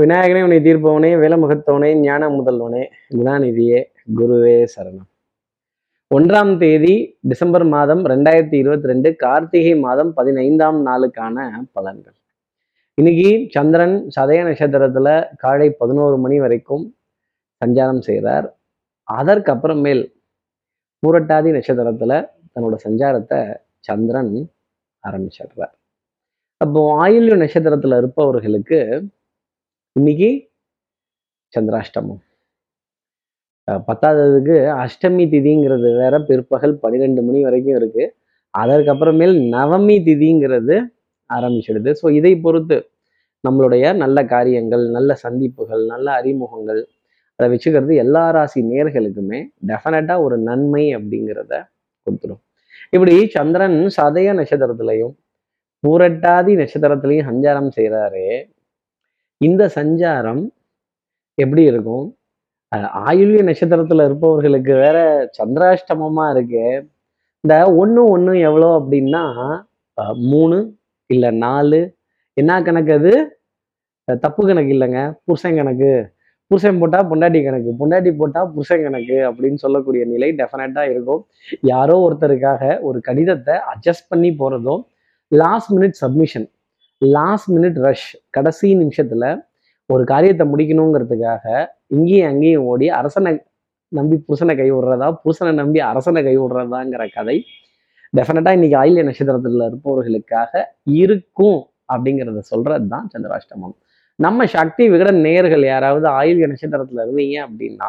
விநாயகனே உன்னை தீர்ப்பவனே வேலமுகத்தவனே ஞான முதல்வனே குணாநிதியே குருவே சரணம். ஒன்றாம் தேதி டிசம்பர் மாதம் ரெண்டாயிரத்தி இருபத்தி ரெண்டு கார்த்திகை மாதம் பதினைந்தாம் நாளுக்கான பலன்கள். இன்னைக்கு சந்திரன் சதய நட்சத்திரத்துல காலை பதினோரு மணி வரைக்கும் சஞ்சாரம் செய்கிறார் அதற்கு அப்புறமேல் பூரட்டாதி நட்சத்திரத்துல தன்னோட சஞ்சாரத்தை சந்திரன் ஆரம்பிச்சிடுறார். அப்போ ஆயுள்ய நட்சத்திரத்துல இருப்பவர்களுக்கு இன்னைக்கு சந்திராஷ்டமம். பத்தாததுக்கு அஷ்டமி திதிங்கிறது வேற பிற்பகல் பன்னிரெண்டு மணி வரைக்கும் இருக்கு. அதற்கப்புறமேல் நவமி திதிங்கிறது ஆரம்பிச்சிடுது. ஸோ இதை பொறுத்து நம்மளுடைய நல்ல காரியங்கள் நல்ல சந்திப்புகள் நல்ல அறிமுகங்கள் அதை வச்சுக்கிறது எல்லா ராசி நேர்களுக்குமே டெஃபினட்டா ஒரு நன்மை அப்படிங்கிறத கொடுத்துடும் இப்படி சந்திரன் சதய நட்சத்திரத்திலையும் பூரட்டாதி நட்சத்திரத்திலையும் சஞ்சாரம் செய்கிறாரு இந்த சஞ்சாரம் எப்படி இருக்கும்? ஆயுள்ய நட்சத்திரத்தில் இருப்பவர்களுக்கு வேற சந்திராஷ்டமமா இருக்கு. இந்த ஒண்ணு ஒண்ணு எவ்வளோ அப்படின்னா மூணு இல்லை நாலு. என்ன கணக்கு அது? தப்பு கணக்கு இல்லைங்க. புருஷன் கணக்கு. புருஷன் போட்டால் பொண்டாட்டி கணக்கு. பொண்டாட்டி போட்டால் புருஷன் கணக்கு அப்படின்னு சொல்லக்கூடிய நிலை டெஃபினட்டாக இருக்கும். யாரோ ஒருத்தருக்காக ஒரு கடிதத்தை அட்ஜஸ்ட் பண்ணி போகிறதும் last minute submission last minute rush கடைசி நிமிஷத்துல ஒரு காரியத்தை முடிக்கணுங்கிறதுக்காக இங்கேயும் அங்கேயும் ஓடி அரசனை நம்பி புருஷனை கைவிடுறதா புருஷனை நம்பி அரசனை கைவிடுறதாங்கிற கதை டெஃபினட்டா இன்னைக்கு ஆயில்ய நட்சத்திரத்துல இருப்பவர்களுக்காக இருக்கும் அப்படிங்கிறத சொல்றது தான் சந்திராஷ்டமம். நம்ம சக்தி விகட நேயர்கள் யாராவது ஆயுள்ய நட்சத்திரத்துல இருந்தீங்க அப்படின்னா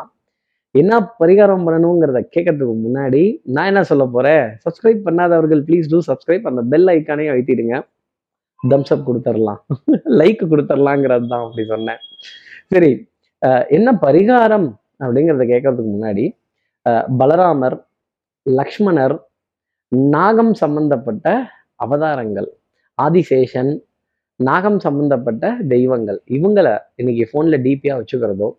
என்ன பரிகாரம் பண்ணணுங்கிறத கேட்கறதுக்கு முன்னாடி நான் என்ன சொல்ல போறேன்? சப்ஸ்கிரைப் பண்ணாதவர்கள் ப்ளீஸ் டூ சப்ஸ்கிரைப் அந்த பெல் ஐக்கானே அழுத்திடுங்க. தம்ஸ்அப் கொடுத்துடலாம் லைக் கொடுத்துடலாங்கிறது தான் அப்படி சொன்னேன். சரி என்ன பரிகாரம் அப்படிங்கிறத கேட்கறதுக்கு முன்னாடி பலராமர் லக்ஷ்மணர் நாகம் சம்பந்தப்பட்ட அவதாரங்கள் ஆதிசேஷன் நாகம் சம்பந்தப்பட்ட தெய்வங்கள் இவங்கள இன்னைக்கு ஃபோனில் டிபியாக வச்சுக்கிறதோ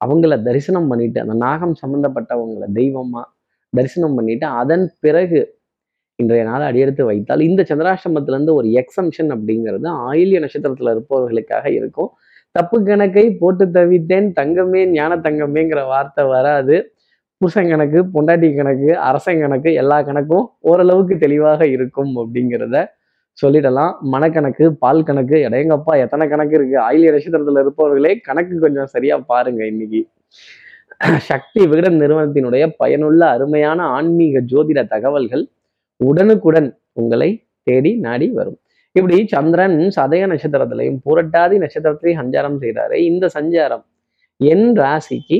அவங்கள தரிசனம் பண்ணிட்டு அந்த நாகம் சம்பந்தப்பட்டவங்களை தெய்வமாக தரிசனம் பண்ணிட்டு அதன் பிறகு இன்றைய நாள் அடியெடுத்து வைத்தால் இந்த சந்திராஷ்டமத்திலேருந்து ஒரு எக்ஸம்ஷன் அப்படிங்கிறது ஆயில்ய நட்சத்திரத்தில் இருப்பவர்களுக்காக இருக்கும். தப்பு கணக்கை போட்டு தவித்தேன் தங்கமே ஞான தங்கமேங்கிற வார்த்தை வராது. புருஷன் கணக்கு பொண்டாட்டி கணக்கு அரசன் கணக்கு எல்லா கணக்கும் ஓரளவுக்கு தெளிவாக இருக்கும் அப்படிங்கிறத சொல்லிடலாம். மனக்கணக்கு பால் கணக்கு எடையங்கப்பா எத்தனை கணக்கு இருக்கு? ஆயிலிய நட்சத்திரத்தில் இருப்பவர்களே கணக்கு கொஞ்சம் சரியா பாருங்க இன்னைக்கு. சக்தி விகடன் நிறுவனத்தினுடைய பயனுள்ள அருமையான ஆன்மீக ஜோதிட தகவல்கள் உடனுக்குடன் உங்களை தேடி நாடி வரும். இப்படி சந்திரன் சதய நட்சத்திரத்திலையும் புரட்டாதி நட்சத்திரத்திலையும் சஞ்சாரம் செய்கிறாரு இந்த சஞ்சாரம் என் ராசிக்கு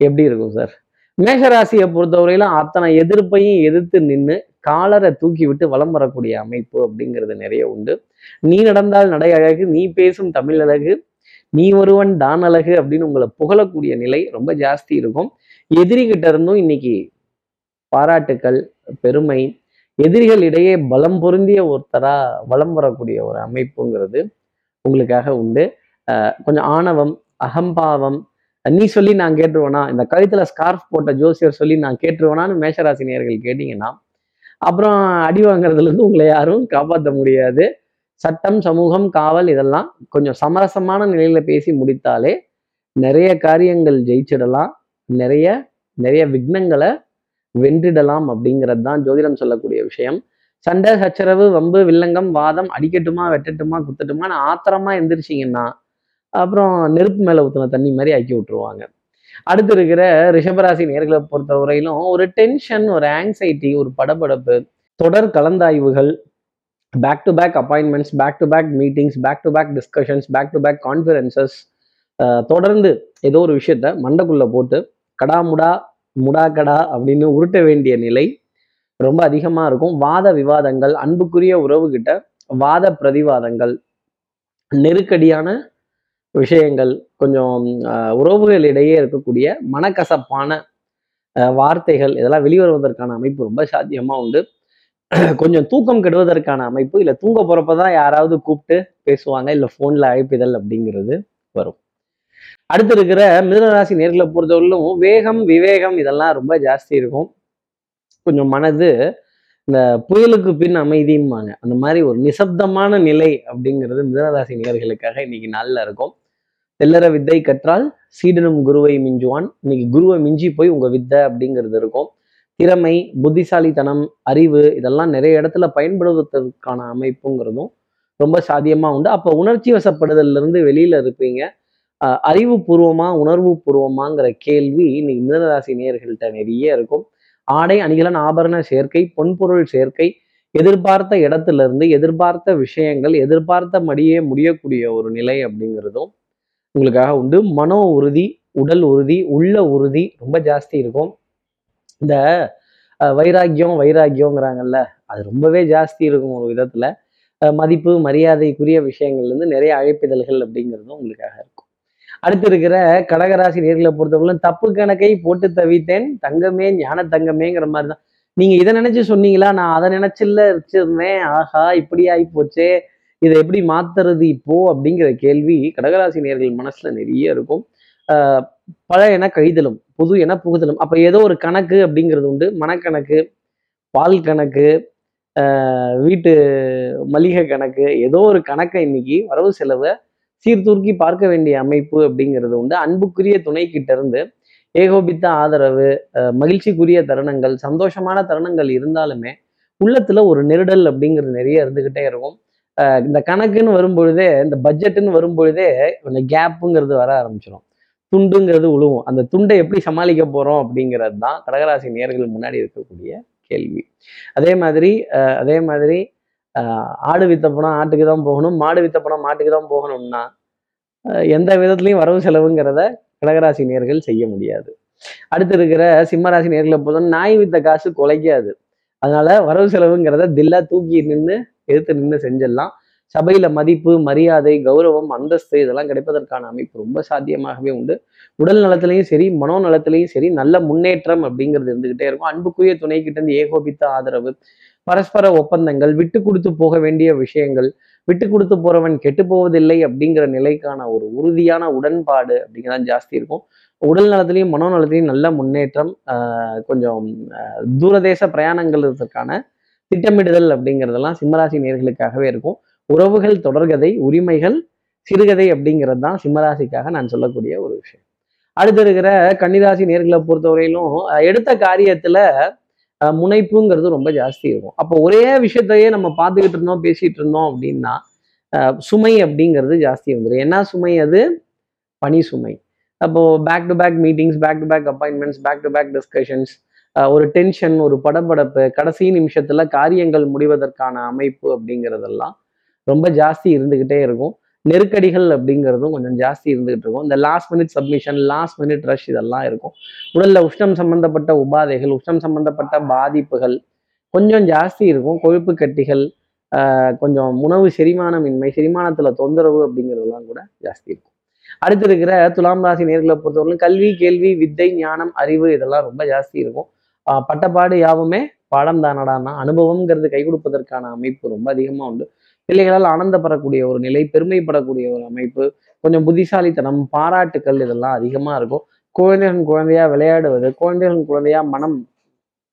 எப்படி இருக்கும் சார்? மேஷ ராசியை பொறுத்தவரையிலும் அத்தனை எதிர்ப்பையும் எதிர்த்து நின்று காலரை தூக்கி விட்டு வலம் வரக்கூடிய அமைப்பு அப்படிங்கிறது நிறைய உண்டு. நீ நடந்தால் நடை அழகு நீ பேசும் தமிழ் அழகு நீ ஒருவன் தான் அழகு அப்படின்னு உங்களை புகழக்கூடிய நிலை ரொம்ப ஜாஸ்தி இருக்கும். எதிரிகிட்ட இருந்தும் இன்னைக்கு பாராட்டுக்கள் பெருமை எதிரிகள் இடையே பலம் பொருந்திய ஒருத்தரா வலம் வரக்கூடிய ஒரு அமைப்புங்கிறது உங்களுக்காக உண்டு. கொஞ்சம் ஆணவம் அகம்பாவம் நீ சொல்லி நான் கேட்டுருவேனா இந்த கழுத்துல ஸ்கார்ஃப் போட்ட ஜோசியர் சொல்லி நான் கேட்டுருவேனான்னு மேஷராசினியர்கள் கேட்டீங்கன்னா அப்புறம் அடி வாங்குறதுல இருந்து உங்களை யாரும் காப்பாற்ற முடியாது. சட்டம் சமூகம் காவல் இதெல்லாம் கொஞ்சம் சமரசமான நிலையில பேசி முடித்தாலே நிறைய காரியங்கள் ஜெயிச்சிடலாம். நிறைய நிறைய விக்னங்களை வென்றிடலாம் அப்படிங்கிறது தான் ஜோதிடம் சொல்லக்கூடிய விஷயம். சண்டை சச்சரவு வம்பு வில்லங்கம் வாதம் அடிக்கட்டுமா வெட்டட்டுமா குத்தட்டுமான்னு ஆத்திரமா எந்திரிச்சிங்கன்னா அப்புறம் நெருப்பு மேல ஊத்துன தண்ணி மாதிரி ஆக்கி விட்டுருவாங்க. அடுத்து இருக்கிற ரிஷபராசி நேர்களை பொறுத்த வரையிலும் ஒரு டென்ஷன் ஒரு ஆங்ஸைட்டி ஒரு படபடப்பு தொடர் கலந்தாய்வுகள் back to back appointments back to back meetings back to back discussions back to back conferences தொடர்ந்து ஏதோ ஒரு விஷயத்த மண்டக்குள்ளே போட்டு கடாமுடா முடாக்கடா அப்படின்னு உருட்ட வேண்டிய நிலை ரொம்ப அதிகமாக இருக்கும். வாத விவாதங்கள் அன்புக்குரிய உறவுகிட்ட வாத பிரதிவாதங்கள் நெருக்கடியான விஷயங்கள் கொஞ்சம் உறவுகளிடையே இருக்கக்கூடிய மனக்கசப்பான வார்த்தைகள் இதெல்லாம் வெளிவருவதற்கான அமைப்பு ரொம்ப சாத்தியமாக உண்டு. கொஞ்சம் தூக்கம் கெடுவதற்கான அமைப்பு இல்லை தூங்க போகிறப்ப தான் யாராவது கூப்பிட்டு பேசுவாங்க இல்லை ஃபோனில் அழைப்பிதழ் அப்படிங்கிறது வரும். அடுத்து இருக்கிற மிதனராசி நேர்களை பொறுத்தவரையிலும் வேகம் விவேகம் இதெல்லாம் ரொம்ப ஜாஸ்தி இருக்கும். கொஞ்சம் மனது இந்த புயலுக்கு பின் அமைதியும்பாங்க. அந்த மாதிரி ஒரு நிசப்தமான நிலை அப்படிங்கிறது மிதனராசி நேர்களுக்காக இன்னைக்கு நாள்ல இருக்கும். தெல்லற வித்தை கற்றால் சீடனும் குருவை மிஞ்சுவான். இன்னைக்கு குருவை மிஞ்சி போய் உங்க வித்தை அப்படிங்கிறது இருக்கும். திறமை புத்திசாலித்தனம் அறிவு இதெல்லாம் நிறைய இடத்துல பயன்படுவதற்கான அமைப்புங்கிறதும் ரொம்ப சாத்தியமா உண்டு. அப்போ உணர்ச்சி வசப்படுதல்ல இருந்து வெளியில இருப்பீங்க. அஹ் அறிவுபூர்வமா உணர்வு பூர்வமாங்கிற கேள்வி இன்னைக்கு மிதனராசி நேர்கள்ட்ட நிறைய இருக்கும். ஆடை அணிகலன் ஆபரண சேர்க்கை பொன்பொருள் சேர்க்கை எதிர்பார்த்த இடத்துல இருந்து எதிர்பார்த்த விஷயங்கள் எதிர்பார்த்த மடியே முடியக்கூடிய ஒரு நிலை அப்படிங்கிறதும் உங்களுக்காக உண்டு. மனோ உறுதி உடல் உறுதி உள்ள உறுதி ரொம்ப ஜாஸ்தி இருக்கும். இந்த வைராக்கியம் வைராக்கியங்கிறாங்கல்ல அது ரொம்பவே ஜாஸ்தி இருக்கும் ஒரு விதத்துல. மதிப்பு மரியாதைக்குரிய விஷயங்கள்ல இருந்து நிறைய அழைப்பிதழ்கள் அப்படிங்கிறதும் உங்களுக்காக இருக்கும். அடுத்து இருக்கிற கடகராசி நேர்களை பொறுத்தவரை தப்பு கணக்கை போட்டு தவித்தேன் தங்கமே ஞான தங்கமேங்கிற மாதிரி தான் நீங்க இதை நினைச்சு சொன்னீங்களா? நான் அதை நினைச்சில்ல வச்சிருந்தேன். ஆஹா இப்படி ஆகி போச்சே. இதை எப்படி மாத்துறது இப்போ? அப்படிங்கிற கேள்வி கடகராசி நேர்கள் மனசுல நிறைய இருக்கும். பழைய பல என கழிதலும் புது என புகுதலும். அப்ப ஏதோ ஒரு கணக்கு அப்படிங்கிறது உண்டு. மனக்கணக்கு பால் கணக்கு வீட்டு மளிகை கணக்கு ஏதோ ஒரு கணக்கை இன்னைக்கு வரவு செலவை சீர்தூக்கி பார்க்க வேண்டிய அமைப்பு அப்படிங்கிறது உண்டு. அன்புக்குரிய துணை கிட்ட இருந்து ஏகோபித்த ஆதரவு மகிழ்ச்சிக்குரிய தருணங்கள் சந்தோஷமான தருணங்கள் இருந்தாலுமே உள்ளத்துல ஒரு நெருடல் அப்படிங்கிறது நிறைய இருந்துகிட்டே இருக்கும். இந்த கணக்குன்னு வரும்பொழுதே இந்த பட்ஜெட்டுன்னு வரும்பொழுதே இந்த கேப்புங்கிறது வர ஆரம்பிச்சிடும் துண்டுங்கிறது உழுவும். அந்த துண்டை எப்படி சமாளிக்க போறோம் அப்படிங்கிறது தான் கடகராசி நேர்கள் முன்னாடி இருக்கக்கூடிய கேள்வி. அதே மாதிரி அதே மாதிரி ஆடு வித்த பணம் ஆட்டுக்கு தான் போகணும் மாடு வித்த பணம் மாட்டுக்கு தான் போகணும்னா எந்த விதத்துலையும் வரவு செலவுங்கிறத கடகராசி நேர்கள் செய்ய முடியாது. அடுத்து இருக்கிற சிம்மராசி நேர்களை போதும் நாய் வித்த காசு குலைக்காது. அதனால வரவு செலவுங்கிறத தில்லா தூக்கி நின்று எடுத்து நின்று செஞ்சிடலாம். சபையில மதிப்பு மரியாதை கௌரவம் அந்தஸ்து இதெல்லாம் கிடைப்பதற்கான அமைப்பு ரொம்ப சாத்தியமாகவே உண்டு. உடல் நலத்திலையும் சரி மனோ நலத்திலையும் சரி நல்ல முன்னேற்றம் அப்படிங்கிறது இருந்துகிட்டே இருக்கும். அன்புக்குரிய துணை கிட்ட இருந்து ஏகோபித்த ஆதரவு பரஸ்பர ஒப்பந்தங்கள் விட்டு கொடுத்து போக வேண்டிய விஷயங்கள் விட்டு கொடுத்து போறவன் கெட்டு போவதில்லை அப்படிங்கிற நிலைக்கான ஒரு உறுதியான உடன்பாடு அப்படிங்கிறதான் ஜாஸ்தி இருக்கும். உடல் நலத்திலையும் மனோ நலத்திலையும் நல்ல முன்னேற்றம் கொஞ்சம் தூரதேச பிரயாணங்கள் திட்டமிடுதல் அப்படிங்கிறதெல்லாம் சிம்மராசி நேர்களுக்காகவே இருக்கும். உறவுகள் தொடர்கதை உரிமைகள் சிறுகதை அப்படிங்கிறது தான் சிம்மராசிக்காக நான் சொல்லக்கூடிய ஒரு விஷயம். அடுத்து இருக்கிற கன்னிராசி நேர்களை பொறுத்தவரையிலும் எடுத்த காரியத்துல முனைப்புங்கிறது ரொம்ப ஜாஸ்தி இருக்கும். அப்போ ஒரே விஷயத்தையே நம்ம பார்த்துக்கிட்டு இருந்தோம் பேசிட்டு இருந்தோம் அப்படின்னா சுமை அப்படிங்கிறது ஜாஸ்தி வந்துடும் என்ன சுமை அது? பணி சுமை. அப்போ back to back meetings back to back appointments back to back discussions ஒரு டென்ஷன் ஒரு படபடப்பு கடைசி நிமிஷத்துல காரியங்கள் முடிவதற்கான அமைப்பு அப்படிங்கிறதெல்லாம் ரொம்ப ஜாஸ்தி இருந்துக்கிட்டே இருக்கும். நெருக்கடிகள் அப்படிங்கிறதும் கொஞ்சம் ஜாஸ்தி இருந்துகிட்டு இருக்கும். இந்த last minute submission last minute rush இதெல்லாம் இருக்கும். உடல்ல உஷ்ணம் சம்பந்தப்பட்ட உபாதைகள் உஷ்ணம் சம்பந்தப்பட்ட பாதிப்புகள் கொஞ்சம் ஜாஸ்தி இருக்கும். கொழுப்பு கட்டிகள் ஆஹ் கொஞ்சம் உணவு செரிமானமின்மை செரிமானத்துல தொந்தரவு அப்படிங்கிறதெல்லாம் கூட ஜாஸ்தி இருக்கும். அடுத்து இருக்கிற துலாம் ராசி நேர்களை பொறுத்தவரைக்கும் கல்வி கேள்வி வித்தை ஞானம் அறிவு இதெல்லாம் ரொம்ப ஜாஸ்தி இருக்கும். ஆஹ் பட்டப்பாடு யாவுமே பாடம் தானடானா? அனுபவம்ங்கிறது கை கொடுப்பதற்கான அமைப்பு ரொம்ப அதிகமா உண்டு. பிள்ளைகளால் ஆனந்தப்படக்கூடிய ஒரு நிலை பெருமைப்படக்கூடிய ஒரு அமைப்பு கொஞ்சம் புத்திசாலித்தனம் பாராட்டுக்கள் இதெல்லாம் அதிகமா இருக்கும். குழந்தைகள் குழந்தையா விளையாடுவது குழந்தைகளின் குழந்தையா மனம்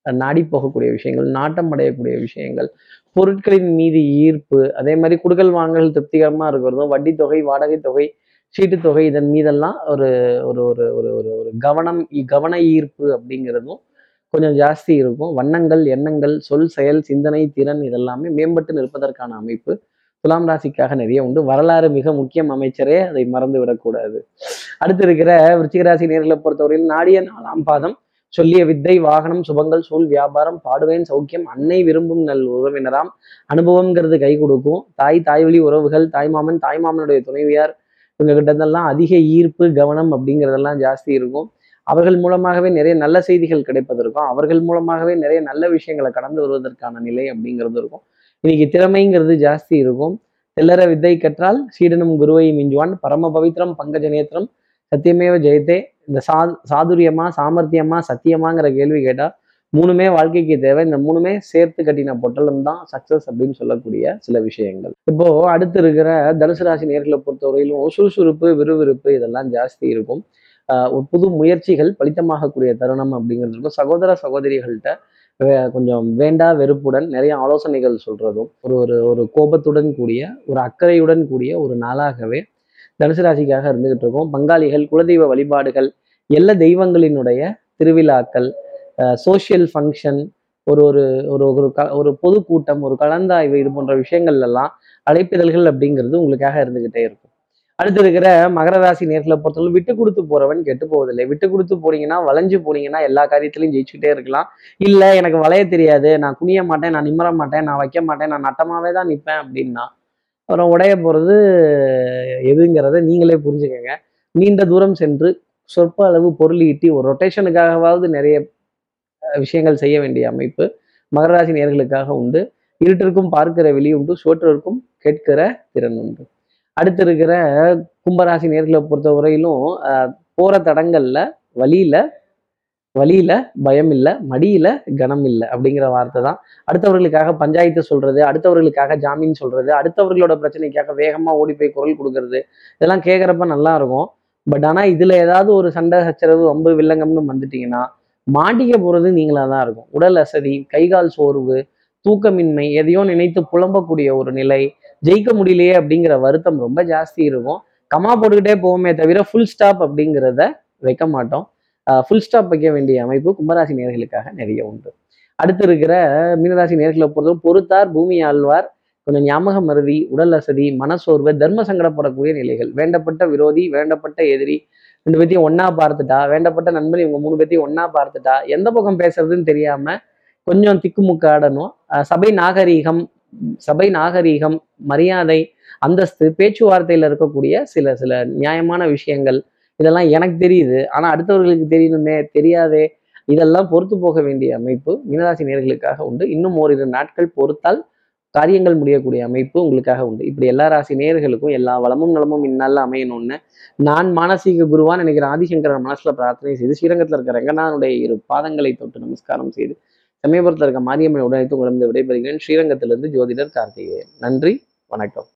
நாடி போகக்கூடிய விஷயங்கள் நாட்டம் அடையக்கூடிய விஷயங்கள் பொருட்களின் மீது ஈர்ப்பு அதே மாதிரி குடுக்கல் வாங்கல் திருப்திகரமாக இருக்கிறதும் வட்டி தொகை வாடகை தொகை சீட்டு தொகை இதன் மீதெல்லாம் ஒரு ஒரு ஒரு ஒரு ஒரு ஒரு கவனம் கவன ஈர்ப்பு அப்படிங்கிறதும் கொஞ்சம் ஜாஸ்தி இருக்கும். வண்ணங்கள் எண்ணங்கள் சொல் செயல் சிந்தனை திறன் இதெல்லாமே மேம்பட்டு நிற்பதற்கான அமைப்பு துலாம் ராசிக்காக நிறைய உண்டு. வரலாறு மிக முக்கியம் அமைச்சரே. அதை மறந்து விடக்கூடாது அடுத்து இருக்கிற விருச்சிகராசி நேரில் நேர்களை பொறுத்தவரையில் நாடிய நாலாம் பாதம். சொல்லிய வித்தை வாகனம் சுபங்கள் சூழ் வியாபாரம் பாடுவேன் சௌக்கியம் அன்னை விரும்பும் நல் உறவினராம். அனுபவம்ங்கிறது கை கொடுக்கும். தாய் தாய் வழி உறவுகள் தாய்மாமன் தாய்மாமனுடைய துணைவியார் இவங்க கிட்டதெல்லாம் இருந்தெல்லாம் அதிக ஈர்ப்பு கவனம் அப்படிங்கிறதெல்லாம் ஜாஸ்தி இருக்கும். அவர்கள் மூலமாகவே நிறைய நல்ல செய்திகள் கிடைப்பதற்கும் அவர்கள் மூலமாகவே நிறைய நல்ல விஷயங்களை கடந்து வருவதற்கான நிலை அப்படிங்கிறது இருக்கும். இன்னைக்கு திறமைங்கிறது ஜாஸ்தி இருக்கும். தெல்லற வித்தை கற்றால் சீடனும் குருவை மிஞ்சுவான். பரம பவித்ரம் பங்கஜ நேத்திரம் சத்தியமேவ ஜெயத்தே. இந்த சா சாதுரியமா சாமர்த்தியமா சத்தியமாங்கிற கேள்வி கேட்டால் மூணுமே வாழ்க்கைக்கு தேவை. இந்த மூணுமே சேர்த்து கட்டின பொட்டலம் தான் சக்சஸ் அப்படின்னு சொல்லக்கூடிய சில விஷயங்கள். இப்போ அடுத்து இருக்கிற தனுசு ராசி நேர்களை பொறுத்தவரையிலும் சுறுசுறுப்பு விறுவிறுப்பு இதெல்லாம் ஜாஸ்தி இருக்கும். ஒரு புது முயற்சிகள் பலித்தமாகக்கூடிய தருணம் அப்படிங்கிறது இருக்கும். சகோதர சகோதரிகள்கிட்ட வே- கொஞ்சம் வேண்டா வெறுப்புடன் நிறைய ஆலோசனைகள் சொல்றதும் ஒரு ஒரு ஒரு கோபத்துடன் கூடிய ஒரு அக்கறையுடன் கூடிய ஒரு நாளாகவே தனுசு ராசிக்காக இருந்துகிட்டு இருக்கும். பங்காளிகள் குலதெய்வ வழிபாடுகள் எல்லா தெய்வங்களினுடைய திருவிழாக்கள் சோஷியல் ஃபங்க்ஷன் ஒரு ஒரு ஒரு ஒரு க ஒரு பொதுக்கூட்டம் ஒரு கலந்தாய்வு இது போன்ற விஷயங்கள்லாம் அழைப்பிதழ்கள் அப்படிங்கிறது உங்களுக்காக இருந்துகிட்டே இருக்கும். அடுத்து இருக்கிற மகர ராசி நேர்களை பொறுத்தவரை விட்டு கொடுத்து போறவன் கெட்டு போவதில்லை. விட்டு கொடுத்து போனீங்கன்னா வளைஞ்சு போனீங்கன்னா எல்லா காரியத்திலையும் ஜெயிச்சுக்கிட்டே இருக்கலாம். இல்ல எனக்கு வளைய தெரியாது. நான் குனிய மாட்டேன் நான் நிம்மற மாட்டேன் நான் வைக்க மாட்டேன் நான் நட்டமாவே தான் நிற்பேன் அப்படின்னா அப்புறம் உடைய போறது எதுங்கிறத நீங்களே புரிஞ்சுக்கங்க. நீண்ட தூரம் சென்று சொற்ப அளவு பொருள் ஈட்டி ஒரு ரொட்டேஷனுக்காகவாவது நிறைய விஷயங்கள் செய்ய வேண்டிய அமைப்பு மகராசி நேர்களுக்காக உண்டு. இருட்டிற்கும் பார்க்கிற வெளி உண்டு சோற்றிற்கும் கேட்கிற திறன் உண்டு. அடுத்து இருக்கிற கும்பராசி நேர்களை பொறுத்த வரையிலும் போற தடங்கள்ல வழியில வழியில பயம் இல்லை மடியில கனம் இல்லை அப்படிங்கிற வார்த்தை தான். அடுத்தவர்களுக்காக பஞ்சாயத்து சொல்றது அடுத்தவர்களுக்காக ஜாமீன் சொல்றது அடுத்தவர்களோட பிரச்சனைக்காக வேகமா ஓடி போய் குரல் கொடுக்கறது இதெல்லாம் கேட்குறப்ப நல்லா இருக்கும். பட் ஆனா இதுல ஏதாவது ஒரு சண்டை சச்சரவு வம்பு வில்லங்கம்னு வந்துட்டீங்கன்னா மாட்டிக்க போறது நீங்களா தான் இருக்கும். உடல் அசதி கைகால் சோர்வு தூக்கமின்மை எதையோ நினைத்து புலம்பக்கூடிய ஒரு நிலை ஜெயிக்க முடியலையே அப்படிங்கிற வருத்தம் ரொம்ப ஜாஸ்தி இருக்கும். கமா போட்டுக்கிட்டே போவோமே தவிர ஃபுல் ஸ்டாப் அப்படிங்கிறத வைக்க மாட்டோம். ஃபுல் ஸ்டாப் வைக்க வேண்டிய அமைப்பு கும்பராசி நேர்களுக்காக நிறைய உண்டு. அடுத்து இருக்கிற மீனராசி நேர்களை பொறுத்தவரை பொறுத்தார் பூமி ஆழ்வார் கொஞ்சம் ஞாபக மருதி உடல் அசதி மனசோர்வு தர்ம சங்கடப்படக்கூடிய நிலைகள். வேண்டப்பட்ட விரோதி வேண்டப்பட்ட எதிரி ரெண்டு பேத்தையும் ஒன்னா பார்த்துட்டா வேண்டப்பட்ட நண்பன் இவங்க மூணு பேத்தையும் ஒன்னா பார்த்துட்டா எந்த பக்கம் பேசுறதுன்னு தெரியாம கொஞ்சம் திக்குமுக்காடணும். சபை நாகரீகம் சபை நாகரீகம் மரியாதை அந்தஸ்து பேச்சுவார்த்தையில் இருக்கக்கூடிய சில சில நியாயமான விஷயங்கள் இதெல்லாம் எனக்கு தெரியுது. ஆனா அடுத்தவர்களுக்கு தெரியணுமே தெரியாதே இதெல்லாம் பொறுத்து போக வேண்டிய அமைப்பு மீனராசி நேர்களுக்காக உண்டு. இன்னும் ஓரிரு நாட்கள் பொறுத்தால் காரியங்கள் முடியக்கூடிய அமைப்பு உங்களுக்காக உண்டு. இப்படி எல்லா ராசி நேர்களுக்கும் எல்லா வளமும் நலமும் இந்நாளில் அமையணும்னு நான் மானசீக குருவான் நினைக்கிற ஆதிசங்கரன் மனசுல பிரார்த்தனை செய்து ஸ்ரீரங்கத்தில் இருக்கிற ரங்கநாதனுடைய இரு பாதங்களை தொட்டு நமஸ்காரம் செய்து சமயபுரத்தில் இருக்க மாரியம்மன் உடனே உங்களிடம் விடைபெறுகிறேன். ஸ்ரீரங்கத்திலிருந்து ஜோதிடர் கார்த்திகேயன். நன்றி வணக்கம்.